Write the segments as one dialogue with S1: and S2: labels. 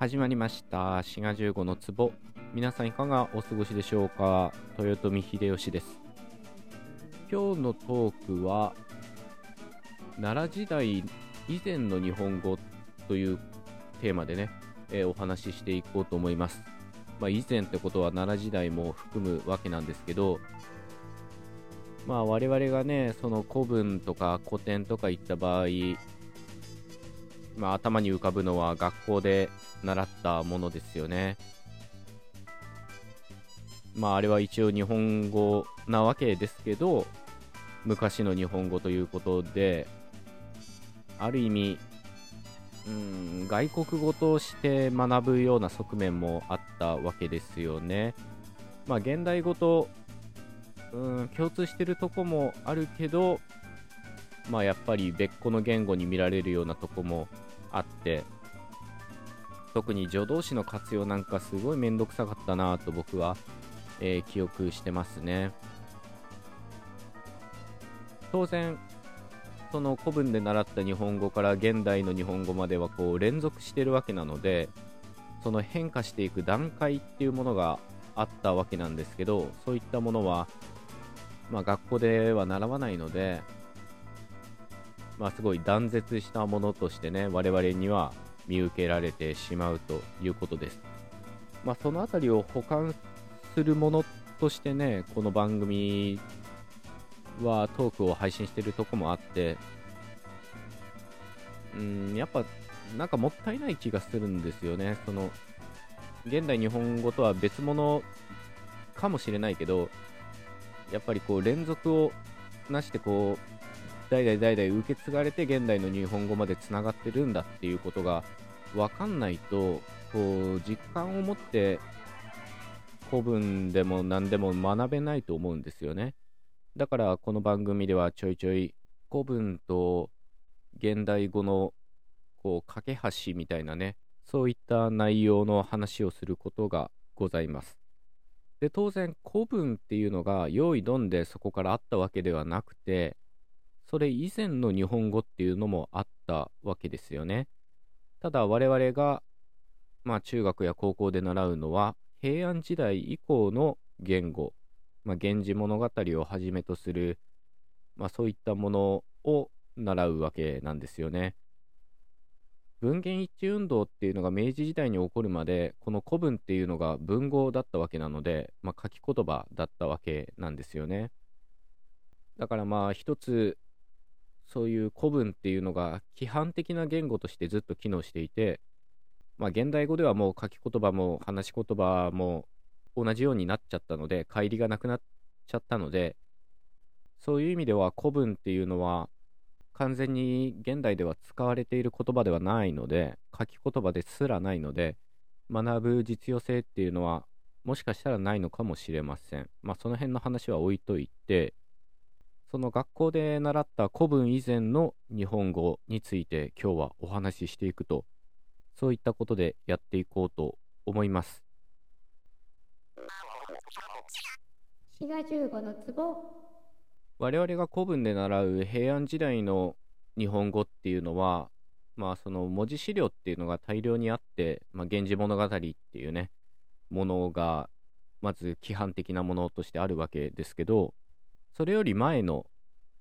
S1: 始まりました。滋賀15の壺。皆さんいかがお過ごしでしょうか？豊臣秀吉です。今日のトークは奈良時代以前の日本語というテーマでね、えー、お話ししていこうと思います。まあ、以前ってことは奈良時代も含むわけなんですけどまあ我々がねその古文とか古典とかいった場合まあ、頭に浮かぶのは学校で習ったものですよね。まあ、あれは一応日本語なわけですけど、昔の日本語ということで、ある意味、うん、外国語として学ぶような側面もあったわけですよね。まあ、現代語と、うん、共通してるとこもあるけど、まあ、やっぱり別個の言語に見られるようなとこもあって特に助動詞の活用なんかすごいめんどくさかったなと僕は、えー、記憶してますね。当然その古文で習った日本語から現代の日本語まではこう連続してるわけなのでその変化していく段階っていうものがあったわけなんですけどそういったものは、まあ、学校では習わないのでまあ、すごい断絶したものとしてね、我々には見受けられてしまうということです。まあ、そのあたりを補完するものとしてね、この番組はトークを配信してるとこもあって、うん、やっぱなんかもったいない気がするんですよね。その、現代日本語とは別物かもしれないけど、やっぱりこう連続をなしてこう代々代々受け継がれて現代の日本語までつながってるんだっていうことが分かんないとこう実感を持って古文でも何でも学べないと思うんですよね。だからこの番組ではちょいちょい古文と現代語のこう架け橋みたいなねそういった内容の話をすることがございます。で当然古文っていうのが用意どんでそこからあったわけではなくてそれ以前の日本語っていうのもあったわけですよね。ただ我々が、まあ、中学や高校で習うのは平安時代以降の言語、まあ、源氏物語をはじめとする、まあ、そういったものを習うわけなんですよね。文言一致運動っていうのが明治時代に起こるまでこの古文っていうのが文豪だったわけなので、まあ、書き言葉だったわけなんですよね。だからまあ一つそういう古文っていうのが規範的な言語としてずっと機能していて、まあ、現代語ではもう書き言葉も話し言葉も同じようになっちゃったので、乖離がなくなっちゃったので、そういう意味では古文っていうのは完全に現代では使われている言葉ではないので、書き言葉ですらないので、学ぶ実用性っていうのはもしかしたらないのかもしれません。まあその辺の話は置いといて、その学校で習った古文以前の日本語について今日はお話ししていくと、そういったことでやっていこうと思います。
S2: 滋賀15の壺
S1: 我々が古文で習う平安時代の日本語っていうのは、まあその文字資料っていうのが大量にあって、まあ、源氏物語っていうね、ものがまず規範的なものとしてあるわけですけど、それより前の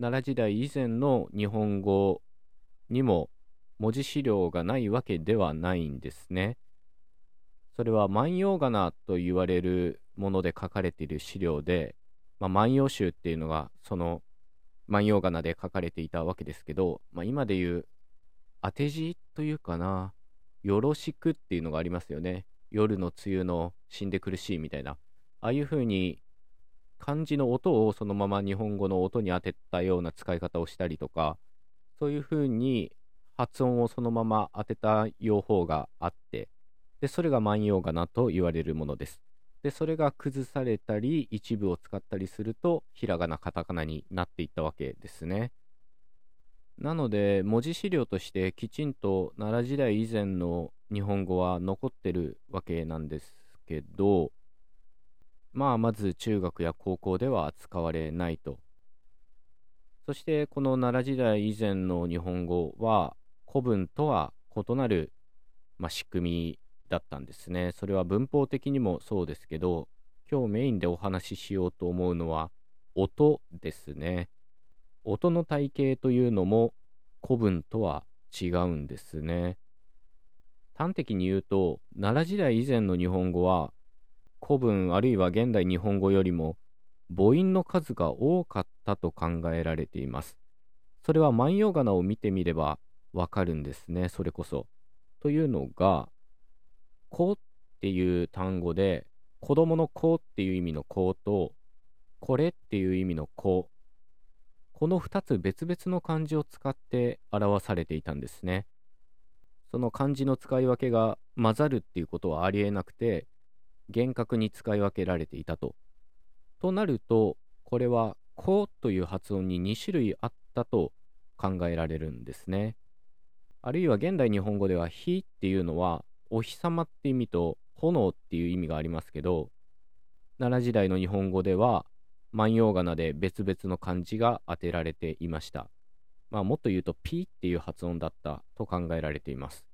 S1: 奈良時代以前の日本語にも文字資料がないわけではないんですね。それは万葉仮名と言われるもので書かれている資料で、まあ、万葉集っていうのがその万葉仮名で書かれていたわけですけど、まあ、今で言う当て字というかな、よろしくっていうのがありますよね。夜の梅雨の死んで苦しいみたいな。ああいう風に漢字の音をそのまま日本語の音に当てたような使い方をしたりとか、そういうふうに発音をそのまま当てた用法があって、で、それが万葉仮名と言われるものです。で、それが崩されたり、一部を使ったりすると、ひらがな、カタカナになっていったわけですね。なので、文字資料としてきちんと奈良時代以前の日本語は残ってるわけなんですけど、まあ、まず中学や高校では使われないと。そしてこの奈良時代以前の日本語は古文とは異なる、まあ、仕組みだったんですね。それは文法的にもそうですけど、今日メインでお話ししようと思うのは音ですね。音の体系というのも古文とは違うんですね。端的に言うと、奈良時代以前の日本語は古文あるいは現代日本語よりも母音の数が多かったと考えられています。それは万葉仮名を見てみればわかるんですね、それこそ。というのが、子っていう単語で、子供の子っていう意味の子と、これっていう意味の子、この2つ別々の漢字を使って表されていたんですね。その漢字の使い分けが混ざるっていうことはありえなくて、厳格に使い分けられていたと。となると、これは、こうという発音に2種類あったと考えられるんですね。あるいは現代日本語では火っていうのはお日様って意味と炎っていう意味がありますけど、奈良時代の日本語では万葉仮名で別々の漢字が当てられていました。まあ、もっと言うと P っていう発音だったと考えられています。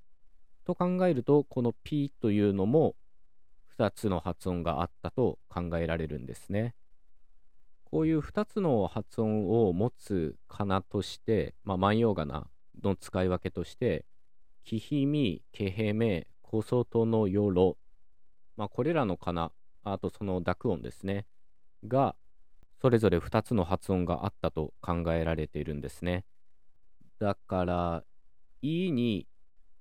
S1: と考えると、この P というのも2つの発音があったと考えられるんですね。こういう2つの発音を持つかなとして、まあ、万葉仮名の使い分けとして、きひみ、けへめ、こそとのよろ、まあ、これらのかな、あとその濁音ですね、が、それぞれ2つの発音があったと考えられているんですね。だから、いに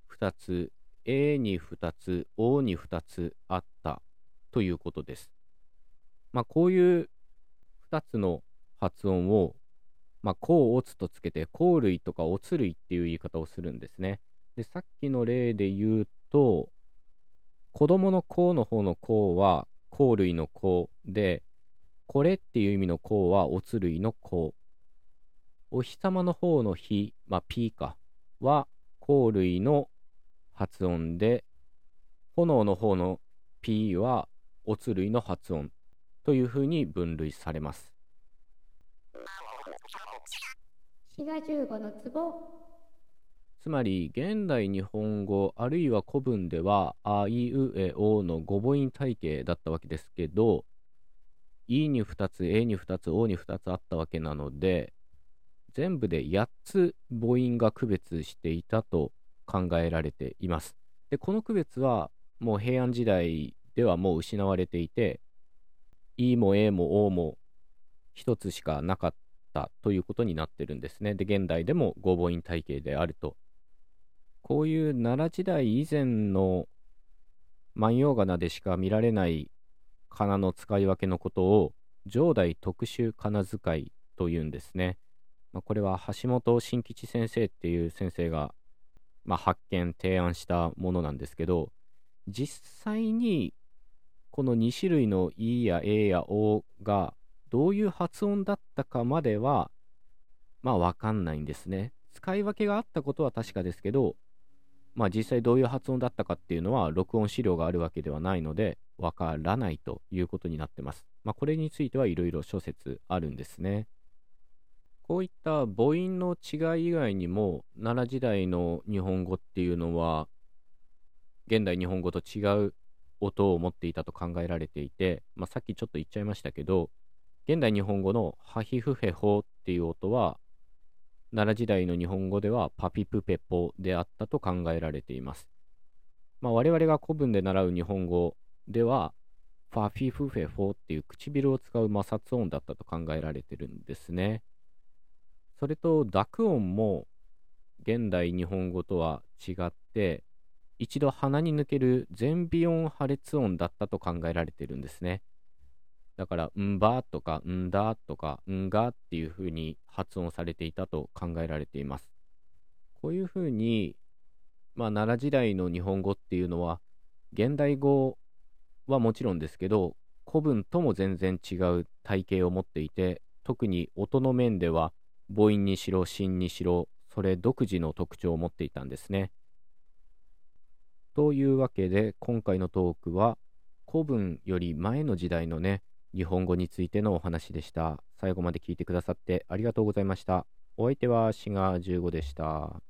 S1: 2つ、えに2つ、おに2つあったということです。まあ、こういう2つの発音をまあ、甲をつとつけて、甲類とかおつ類っていう言い方をするんですね。で、さっきの例で言うと、子供の甲の方の甲は、甲類の甲で、これっていう意味の甲はおつ類の甲。お日様の方の日、まあ、P か、は、甲類の発音で、炎の方の P は、おつ類の発音というふうに分類されます。
S2: 滋賀15の壺
S1: つまり現代日本語あるいは古文ではあいうえおの語母音体系だったわけですけどいに2つえに2つおに2つあったわけなので全部で8つ母音が区別していたと考えられていますでこの区別はもう平安時代ではもう失われていていもえもおも1つしかなかったということになってるんですね。で、現代でも合母音体系であると。こういう奈良時代以前の万葉仮名でしか見られない仮名の使い分けのことを上代特殊仮名遣いというんですね。まあ、これは橋本新吉先生っていう先生が、まあ、発見、提案したものなんですけど、実際にこの2種類の E や A や O がどういう発音だったかまでは、まあわかんないんですね。使い分けがあったことは確かですけど、まあ実際どういう発音だったかっていうのは録音資料があるわけではないので、わからないということになってます。まあこれについてはいろいろ諸説あるんですね。こういった母音の違い以外にも、奈良時代の日本語っていうのは、現代日本語と違う音を持っていたと考えられていて、まあ、さっきちょっと言っちゃいましたけど、現代日本語のハヒフヘホっていう音は、奈良時代の日本語ではパピプペポであったと考えられています。まあ、我々が古文で習う日本語では、ファフィフフェフォっていう唇を使う摩擦音だったと考えられてるんですね。それと濁音も現代日本語とは違って、一度鼻に抜ける全微音破裂音だったと考えられてるんですね。だから、んばとか、んだとか、んがっていう風に発音されていたと考えられています。こういう風に、まあ、奈良時代の日本語っていうのは、現代語はもちろんですけど、古文とも全然違う体系を持っていて、特に音の面では、母音にしろ、芯にしろ、それ独自の特徴を持っていたんですね。というわけで、今回のトークは、古文より前の時代のね、日本語についてのお話でした。最後まで聞いてくださってありがとうございました。お相手はシガ15でした。